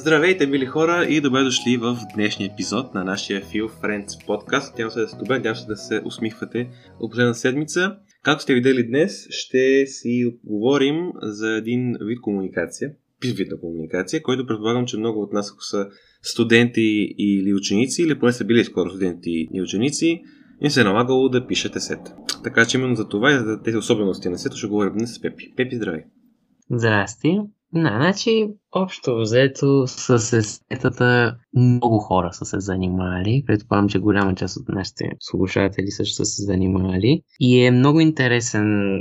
Здравейте, мили хора, и добре дошли в днешния епизод на нашия Feel Friends подкаст. Тя се да сте добре, надявам се да се усмихвате последна седмица. Както сте видели днес, ще си говорим за един вид комуникация, вид на комуникация, който предполагам, че много от нас, ако са студенти или ученици, или поне са били скоро студенти и ученици, им се е налагало да пишете сет. Така че именно за това и за тези особености на сето ще говорим днес с Пепи. Пепи, здравей! Здрасти! Да, значи, общо взето с естетата много хора са се занимали. Предполагам, че голяма част от нашите слушатели също са се занимали. И е много интересен,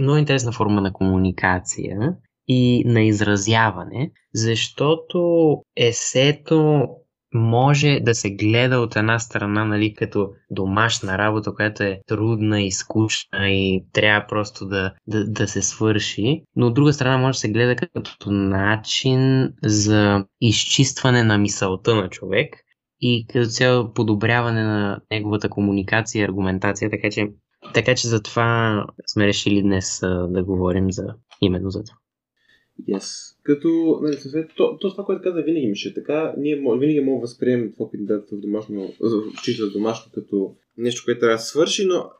много интересна форма на комуникация и на изразяване, защото есето може да се гледа от една страна, нали, като домашна работа, която е трудна и скучна и трябва просто да, да, да се свърши, но от друга страна може да се гледа като начин за изчистване на мисълта на човек и като цяло подобряване на неговата комуникация и аргументация, така че, така че за това сме решили днес да говорим за именно за това. Yes. Като, нали, съвет, то, то, това, което каза, винаги ми ще е така. Ние винаги мога да възприемем това, дадете в домашно, в училище за домашно, като нещо, което трябва да свърши, но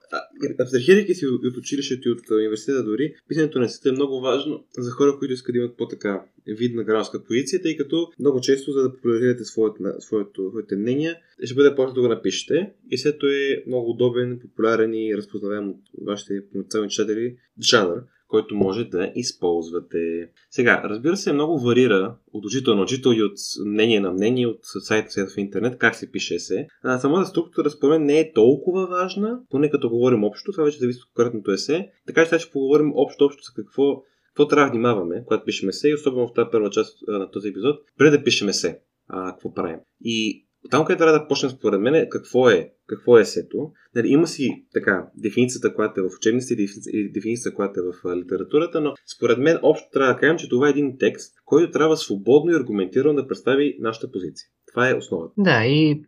абстрахирайки си от училището и от университета дори, писането на сета е много важно за хора, които искат да имат по-така видна гражданска позиция, тъй като много често, за да популяризирате своето, своето, своите мнения, ще бъде по да го напишете. И след е много удобен, популярен и разпознаваем от вашите потенциални читатели жанр който може да използвате. Сега, разбира се, много варира от учител на учител и от мнение на мнение, от сайта сайта в интернет, как се пише се. А самата структура, според мен, не е толкова важна, поне като говорим общо, това вече зависи от конкретното есе. Така че сега ще поговорим общо-общо за какво какво трябва да внимаваме, когато пишем есе, и особено в тази първа част на този епизод, преди да пишем есе, а, какво правим. И там, където трябва да почнем според мен е какво е, какво е сето. Нали, има си така дефиницията, която е в учебниците и дефиницията, която е в литературата, но според мен общо трябва да кажем, че това е един текст, който трябва свободно и аргументирано да представи нашата позиция. Това е основата. Да, и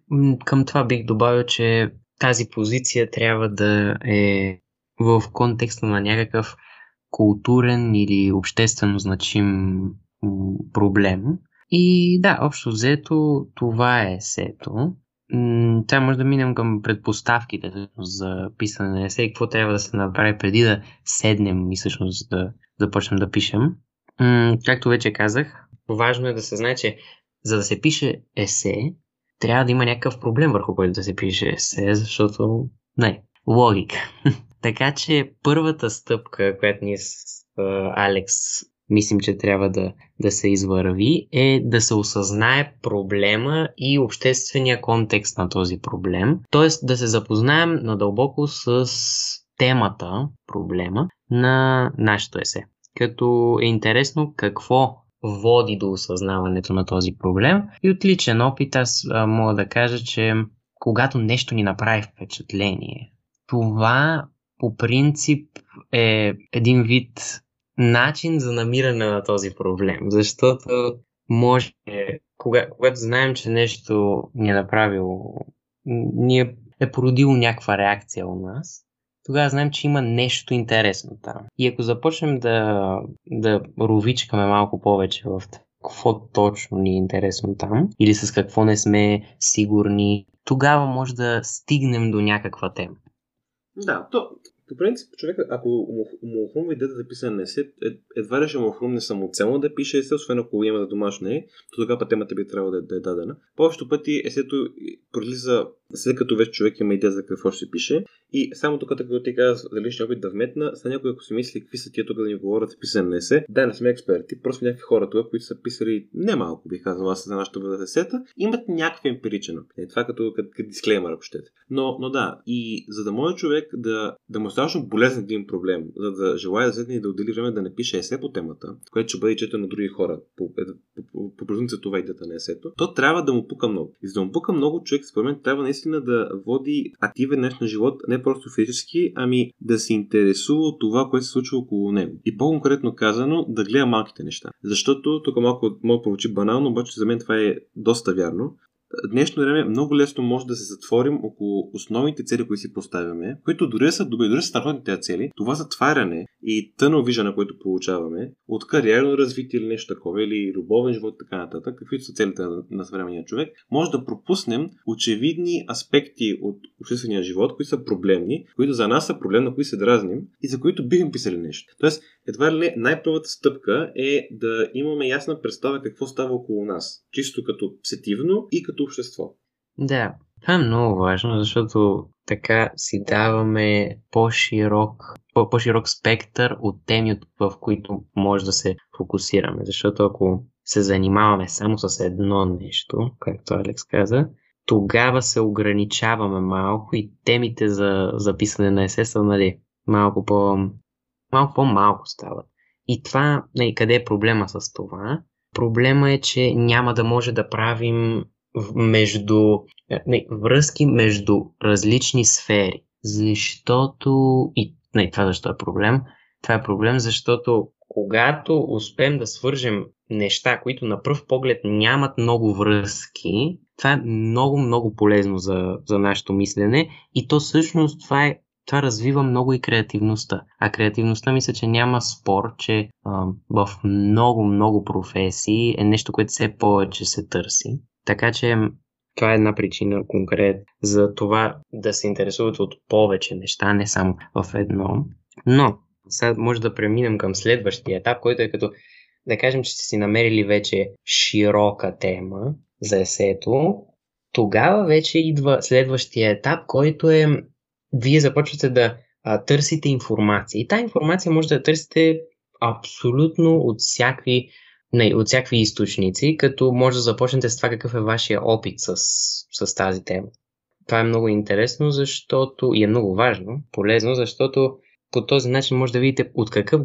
към това бих добавил, че тази позиция трябва да е в контекста на някакъв културен или обществено значим проблем, и да, общо взето, това е есето. Тя може да минем към предпоставките за писане на есе и какво трябва да се направи преди да седнем и всъщност да, да почнем да пишем. Както вече казах, важно е да се знае, че за да се пише есе, трябва да има някакъв проблем върху който да се пише есе, защото не, логика. така че първата стъпка, която ние с Алекс мислим, че трябва да, да се извърви, е да се осъзнае проблема и обществения контекст на този проблем. Тоест да се запознаем надълбоко с темата, проблема на нашето есе. Като е интересно какво води до осъзнаването на този проблем. И от личен опит аз мога да кажа, че когато нещо ни направи впечатление, това по принцип е един вид начин за намиране на този проблем. Защото може, кога, когато знаем, че нещо ни е направило, ни е, е породило някаква реакция у нас, тогава знаем, че има нещо интересно там. И ако започнем да, да ровичкаме малко повече в какво точно ни е интересно там, или с какво не сме сигурни, тогава може да стигнем до някаква тема. Да, то, по принцип, човек, ако му хрумва идеята за писане на есе, едва ли ще му хрумне самоцелно да пише есе, освен ако има за домашно е, то тогава темата би трябвало да, да е дадена. Повечето пъти есето пролиза след като вече човек има идея за какво ще пише. И само тук, като ти каза за личния опит да вметна, са някой, ако си мисли какви са тия тук да ни говорят писане на есе, да, не сме експерти, просто някакви хора тук, които са писали немалко, бих казал аз за нашата есета, имат някакъв емпиричен опит. Е, това като, като, като дисклеймер, ако щете. Но, но да, и за да може човек да, да му е страшно болезнен един проблем, за да желая да седне и да отдели време да напише есе по темата, което ще бъде четено на други хора, по, по, по, по, по това идеята на есето, то трябва да му пука много. И за да му пука много, човек според мен трябва наистина да води активен на живот, не просто физически, ами да се интересува от това, което се случва около него. И по-конкретно казано, да гледа малките неща. Защото тук малко може да получи банално, обаче за мен това е доста вярно. Днешно време много лесно може да се затворим около основните цели, които си поставяме, които дори са добри, дори са страхотни тези цели. Това затваряне и тънъл виждане, което получаваме от кариерно развитие или нещо такова, или любовен живот, така нататък, каквито са целите на съвременния човек, може да пропуснем очевидни аспекти от обществения живот, които са проблемни, които за нас са проблем, на които се дразним и за които бихме писали нещо. Тоест, едва ли не най-първата стъпка е да имаме ясна представа какво става около нас, чисто като сетивно и като общество. Да, това е много важно, защото така си даваме по-широк, по-широк спектър от теми, в които може да се фокусираме. Защото ако се занимаваме само с едно нещо, както Алекс каза, тогава се ограничаваме малко и темите за записане на есе са нали, малко, по, малко по-малко стават. И това, нали, къде е проблема с това? Проблема е, че няма да може да правим между, не, връзки между различни сфери. Защото, и не, това защо е проблем? Това е проблем, защото когато успеем да свържем неща, които на пръв поглед нямат много връзки, това е много, много полезно за, за нашето мислене и то всъщност това е това развива много и креативността. А креативността мисля, че няма спор, че а, в много, много професии е нещо, което все повече се търси. Така че това е една причина конкрет за това да се интересуват от повече неща, не само в едно. Но сега може да преминем към следващия етап, който е като да кажем, че сте си намерили вече широка тема за есето, тогава вече идва следващия етап, който е вие започвате да а, търсите информация. И тази информация може да търсите абсолютно от всякакви, не, от всякакви източници, като може да започнете с това какъв е вашия опит с, с тази тема. Това е много интересно, защото и е много важно, полезно, защото по този начин може да видите от, какъв,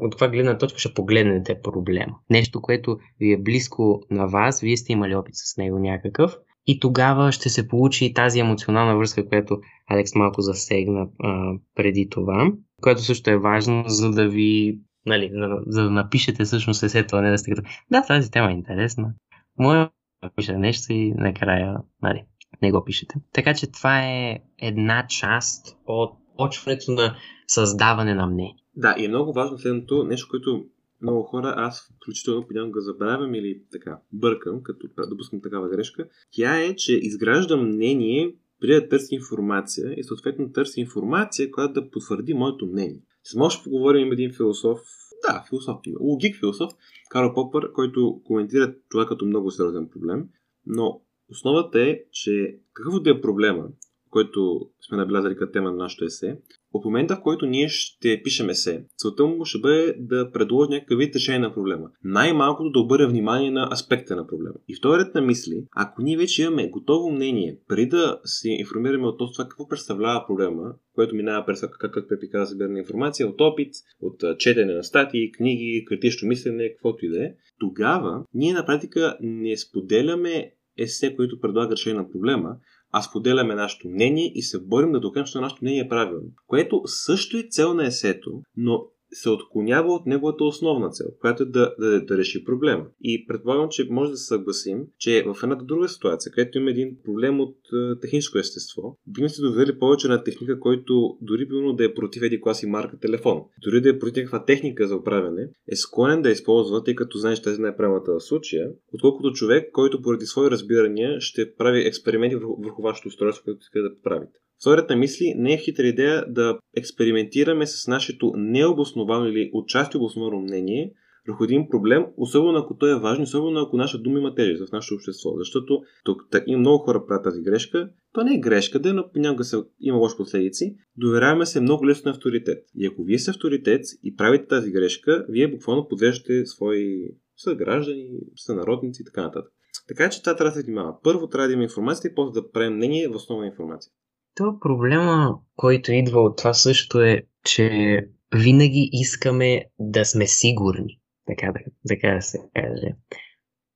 от каква гледна точка ще погледнете проблема. Нещо, което ви е близко на вас, вие сте имали опит с него някакъв и тогава ще се получи тази емоционална връзка, която Алекс малко засегна а, преди това, което също е важно, за да ви, нали, за, за да напишете всъщност есето, а не да сте като, да, тази тема е интересна. Моя пише нещо и накрая, нали, не го пишете. Така че това е една част от почването на създаване на мнение. Да, и е много важно следното нещо, което много хора, аз включително понякога го забравям или така бъркам, като допускам такава грешка. Тя е, че изграждам мнение преди да търси информация и съответно търси информация, която да потвърди моето мнение. С може да поговорим има един философ, да, философ, логик философ, Карл Попър, който коментира това като много сериозен проблем, но основата е, че какъвто да е проблема, който сме набелязали като тема на нашото есе, от момента, в който ние ще пишем есе, целта му ще бъде да предложи някакъв вид решение на проблема. Най-малкото да обърне внимание на аспекта на проблема. И втори ред на мисли, ако ние вече имаме готово мнение, преди да се информираме от това какво представлява проблема, което минава през как, как Пепи каза, събиране информация, от опит, от четене на статии, книги, критично мислене, каквото и да е, тогава ние на практика не споделяме есе, които предлага решение на проблема, а споделяме нашето мнение и се борим да докажем, че нашето мнение е правилно. Което също е цел на есето, но се отклонява от неговата основна цел, която е да, да, да реши проблема. И предполагам, че може да се съгласим, че в едната друга ситуация, където има един проблем от е, техническо естество, бихме се довели повече на техника, който дори било да е против еди класи марка телефон, дори да е против някаква техника за управяне, е склонен да използва, тъй като знаеш тази най-правилната в случая, отколкото човек, който поради свои разбирания ще прави експерименти върху, върху вашето устройство, което иска да правите. Втората мисли не е хитра идея да експериментираме с нашето необосновано или отчасти обосновано мнение върху един проблем, особено ако той е важен, особено ако наша дума има тежест в нашето общество. Защото тук так, и много хора правят тази грешка. То не е грешка, да, но понякога се, има лоши последици. Доверяваме се много лесно на авторитет. И ако вие сте авторитет и правите тази грешка, вие буквално подвеждате свои съграждани, сънародници и така нататък. Така че това трябва да се внимава. Първо трябва да има информация и после да правим мнение в основа информация. То проблема, който идва от това също е, че винаги искаме да сме сигурни, така да, така да се каже.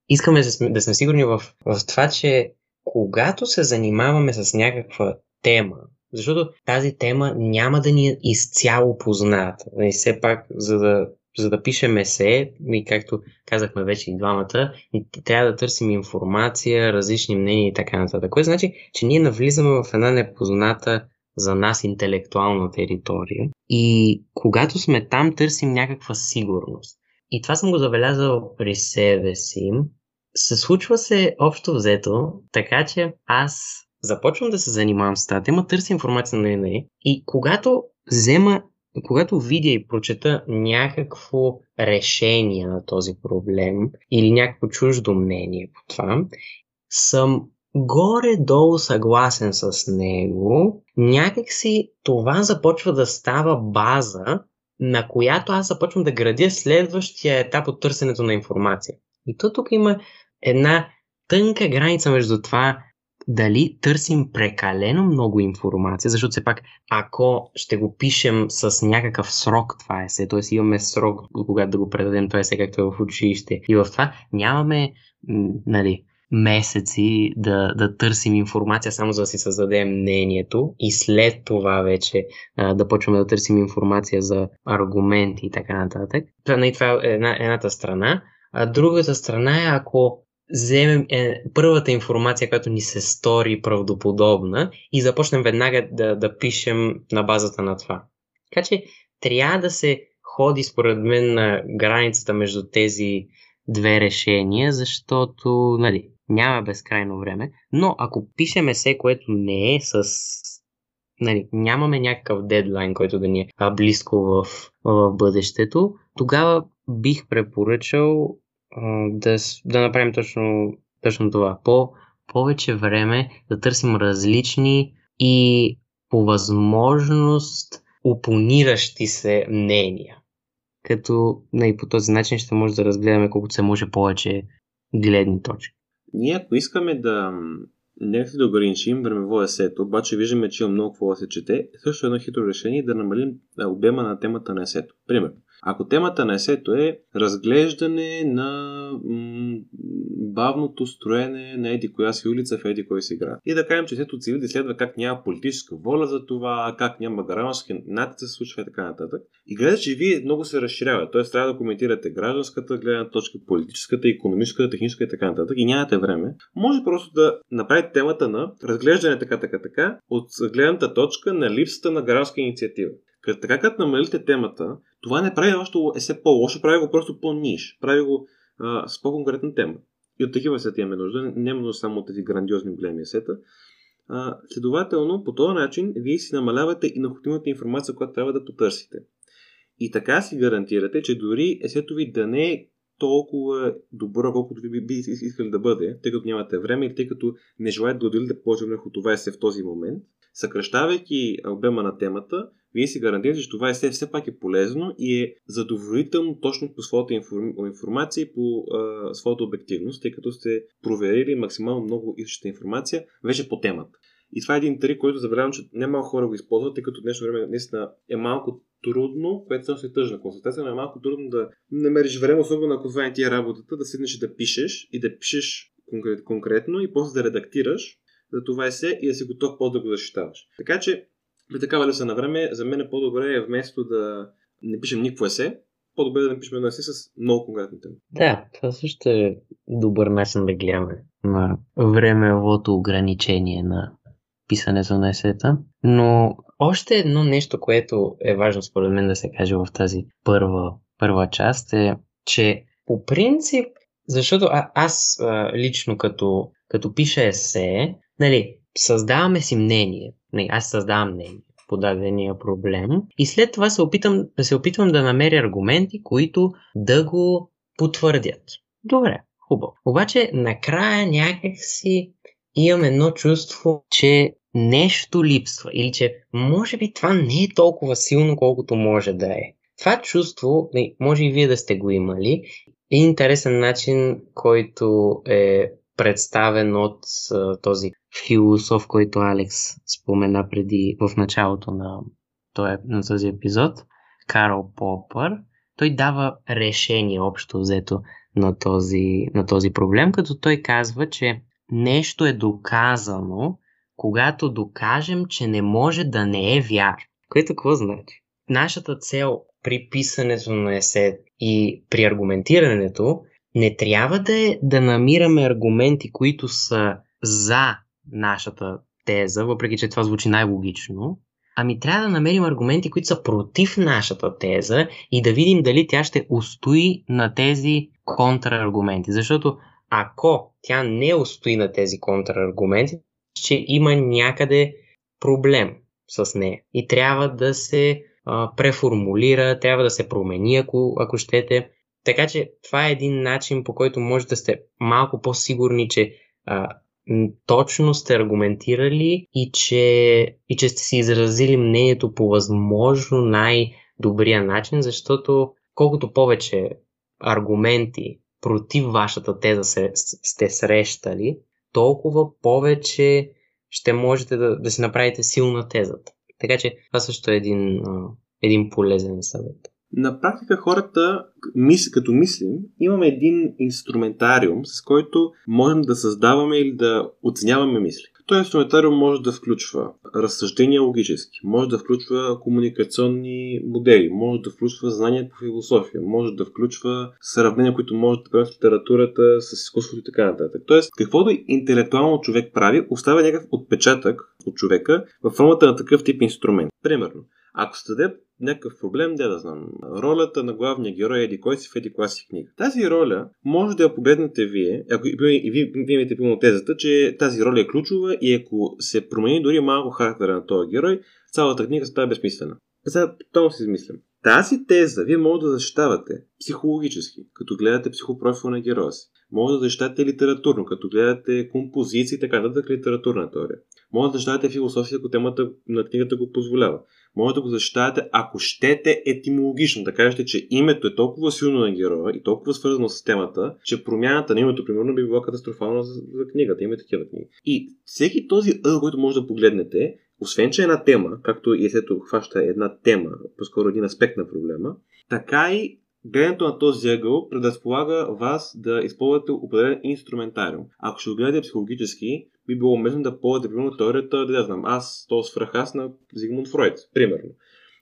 Искаме да сме, да сме сигурни в, в това, че когато се занимаваме с някаква тема, защото тази тема няма да ни е изцяло позната. И нали, все пак, за да за да пишем есе, и както казахме вече и двамата, трябва да търсим информация, различни мнения и така нататък. Което значи, че ние навлизаме в една непозната за нас интелектуална територия и когато сме там, търсим някаква сигурност. И това съм го забелязал при себе си. Се случва се общо взето, така че аз започвам да се занимавам с тази тема, търся информация на нея и когато взема когато видя и прочета някакво решение на този проблем или някакво чуждо мнение по това, съм горе-долу съгласен с него, някакси това започва да става база, на която аз започвам да градя следващия етап от търсенето на информация. И то тук има една тънка граница между това дали търсим прекалено много информация, защото все пак, ако ще го пишем с някакъв срок това есе, т.е. имаме срок, когато да го предадем това есе, както е в училище, и в това нямаме, нали, месеци да, да търсим информация само за да си създадем мнението и след това вече а, да почваме да търсим информация за аргументи и така нататък. Това, нали, това е една, едната страна. А другата страна е ако вземем е, първата информация, която ни се стори правдоподобна и започнем веднага да, да пишем на базата на това. Така че трябва да се ходи според мен на границата между тези две решения, защото нали, няма безкрайно време, но ако пишем есе, което не е с... Нали, нямаме някакъв дедлайн, който да ни е близко в, в бъдещето, тогава бих препоръчал да, да направим точно, точно това. По повече време да търсим различни и по възможност опониращи се мнения. Като нали, по този начин ще може да разгледаме колкото се може повече гледни точки. Ние ако искаме да не да ограничим времево есето, обаче виждаме, че има много какво да се чете, също едно хитро решение е да намалим обема на темата на есето. Примерно, ако темата на есето е разглеждане на м- бавното строене на еди коя си улица в еди кой си град. И да кажем, че есето цели да следва как няма политическа воля за това, как няма граждански натиск се случва и така нататък. И гледа, че вие много се разширява. Т.е. трябва да коментирате гражданската гледна точка, политическата, економическата, техническа и така нататък. И нямате време. Може просто да направите темата на разглеждане така, така, така, от гледната точка на липсата на гражданска инициатива. Така като намалите темата, това не прави още есе по-лошо, прави го просто по-ниш, прави го а, с по-конкретна тема. И от такива сета имаме нужда, не нужда само от тези грандиозни големи сета. А, следователно, по този начин, вие си намалявате и необходимата информация, която трябва да потърсите. И така си гарантирате, че дори есето ви да не е толкова добро, колкото ви би искали да бъде, тъй като нямате време или тъй като не желаете да отделите повече върху това есе в този момент, съкръщавайки обема на темата, вие си гарантирате, че това есе все пак е полезно и е задоволително точно по своята информация и по а, своята обективност, тъй като сте проверили максимално много изчета информация вече по темата. И това е един трик, който забравям, че не малко хора го използват, тъй като днешно време наистина е малко трудно, което съм се тъжна консултация, но е малко трудно да намериш време, особено ако това не ти е работата, да седнеш и да пишеш и да пишеш конкрет, конкретно и после да редактираш за това есе и да си готов по да го защитаваш. Така че при такава леса на време, за мен е по-добре е вместо да не пишем никакво есе, по-добре да напишем едно есе с много конкретни теми. Да, това също е добър начин да гледаме на времевото ограничение на писането на есета. Но още едно нещо, което е важно според мен да се каже в тази първа, първа част е, че по принцип, защото а, аз а, лично като, като пиша есе, нали, създаваме си мнение. Не, аз създавам мнение по дадения проблем и след това се опитам, се опитвам да намеря аргументи, които да го потвърдят. Добре, хубаво. Обаче накрая някак си имам едно чувство, че нещо липсва или че може би това не е толкова силно, колкото може да е. Това чувство, може и вие да сте го имали, е интересен начин, който е представен от този философ, който Алекс спомена преди в началото на, на този епизод, Карл Попър. Той дава решение общо взето на този, на този проблем, като той казва, че нещо е доказано, когато докажем, че не може да не е вярно. Което какво значи? Нашата цел при писането на есе и при аргументирането не трябва да е да намираме аргументи, които са за нашата теза, въпреки че това звучи най-логично, ами трябва да намерим аргументи, които са против нашата теза и да видим дали тя ще устои на тези контраргументи. Защото ако тя не устои на тези контраргументи, ще има някъде проблем с нея и трябва да се а, преформулира, трябва да се промени, ако, ако щете. Така че това е един начин, по който може да сте малко по-сигурни, че а, точно сте аргументирали и че, и че сте си изразили мнението по възможно най-добрия начин, защото колкото повече аргументи против вашата теза се, сте срещали, толкова повече ще можете да, да си направите силна тезата. Така че това също е един, един полезен съвет. На практика хората, като мислим, имаме един инструментариум, с който можем да създаваме или да оценяваме мисли. Този инструментариум може да включва разсъждения логически, може да включва комуникационни модели, може да включва знания по философия, може да включва сравнения, които може да правят с литературата, с изкуството и така нататък. Тоест, каквото интелектуално човек прави, оставя някакъв отпечатък от човека в формата на такъв тип инструмент. Примерно, ако се някакъв проблем, да да знам, ролята на главния герой е еди кой си в еди класи книга. Тази роля може да я погледнете вие, ако и вие, вие, вие имате пълно тезата, че тази роля е ключова и ако се промени дори малко характера на този герой, цялата книга става безсмислена. Сега, това си измислям. Тази теза вие може да защитавате психологически, като гледате психопрофил на героя си. Може да защитавате литературно, като гледате композиции и така нататък литературна теория. Може да защитавате философия, ако темата на книгата го позволява може да го защитавате, ако щете етимологично, да кажете, че името е толкова силно на героя и толкова свързано с темата, че промяната на името, примерно, би била катастрофална за, за книгата. Има такива книги. И всеки този ъгъл, който може да погледнете, освен че е една тема, както и сето хваща една тема, по-скоро един аспект на проблема, така и Гледането на този ъгъл предразполага вас да използвате определен инструментариум. Ако ще го гледате психологически, би било уместно да ползвате, примерно, теорията, да, знам, аз, то свръх аз на Зигмунд Фройд, примерно.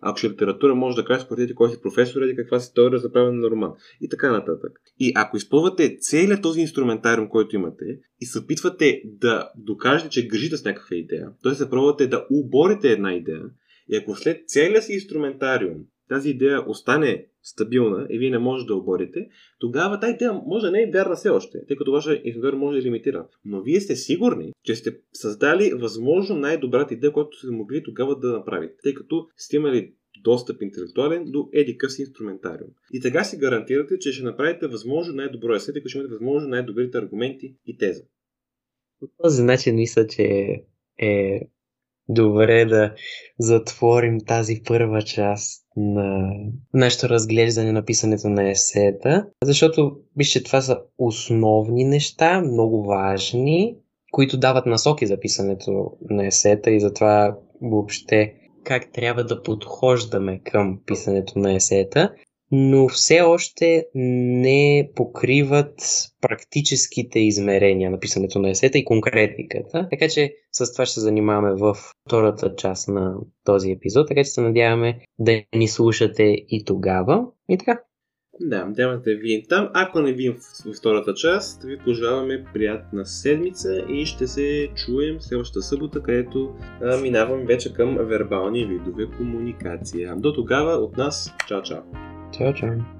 Ако ще литература, може да кажете, според кой си професор или каква си теория за правене на роман. И така нататък. И ако използвате целият този инструментариум, който имате, и се опитвате да докажете, че грижите с някаква идея, т.е. се пробвате да уборите една идея, и ако след целият си инструментариум тази идея остане стабилна и вие не можете да оборите, тогава тази идея може да не е вярна все още, тъй като ваша инженер може да е лимитиран. Но вие сте сигурни, че сте създали възможно най-добрата идея, която сте могли тогава да направите, тъй като сте имали достъп интелектуален до еди къс инструментариум. И така си гарантирате, че ще направите възможно най-добро есе, тъй като ще имате възможно най-добрите аргументи и теза. По този начин мисля, че е добре да затворим тази първа част на нашето разглеждане на писането на есета, защото вижте, това са основни неща, много важни, които дават насоки за писането на есета и затова въобще как трябва да подхождаме към писането на есета но все още не покриват практическите измерения на писането на есета и конкретиката. Така че с това ще се занимаваме в втората част на този епизод, така че се надяваме да ни слушате и тогава. И така. Да, надявате ви там. Ако не видим в втората част, ви пожелаваме приятна седмица и ще се чуем следващата събота, където а, минавам вече към вербални видове комуникация. До тогава от нас, чао-чао! It's turn.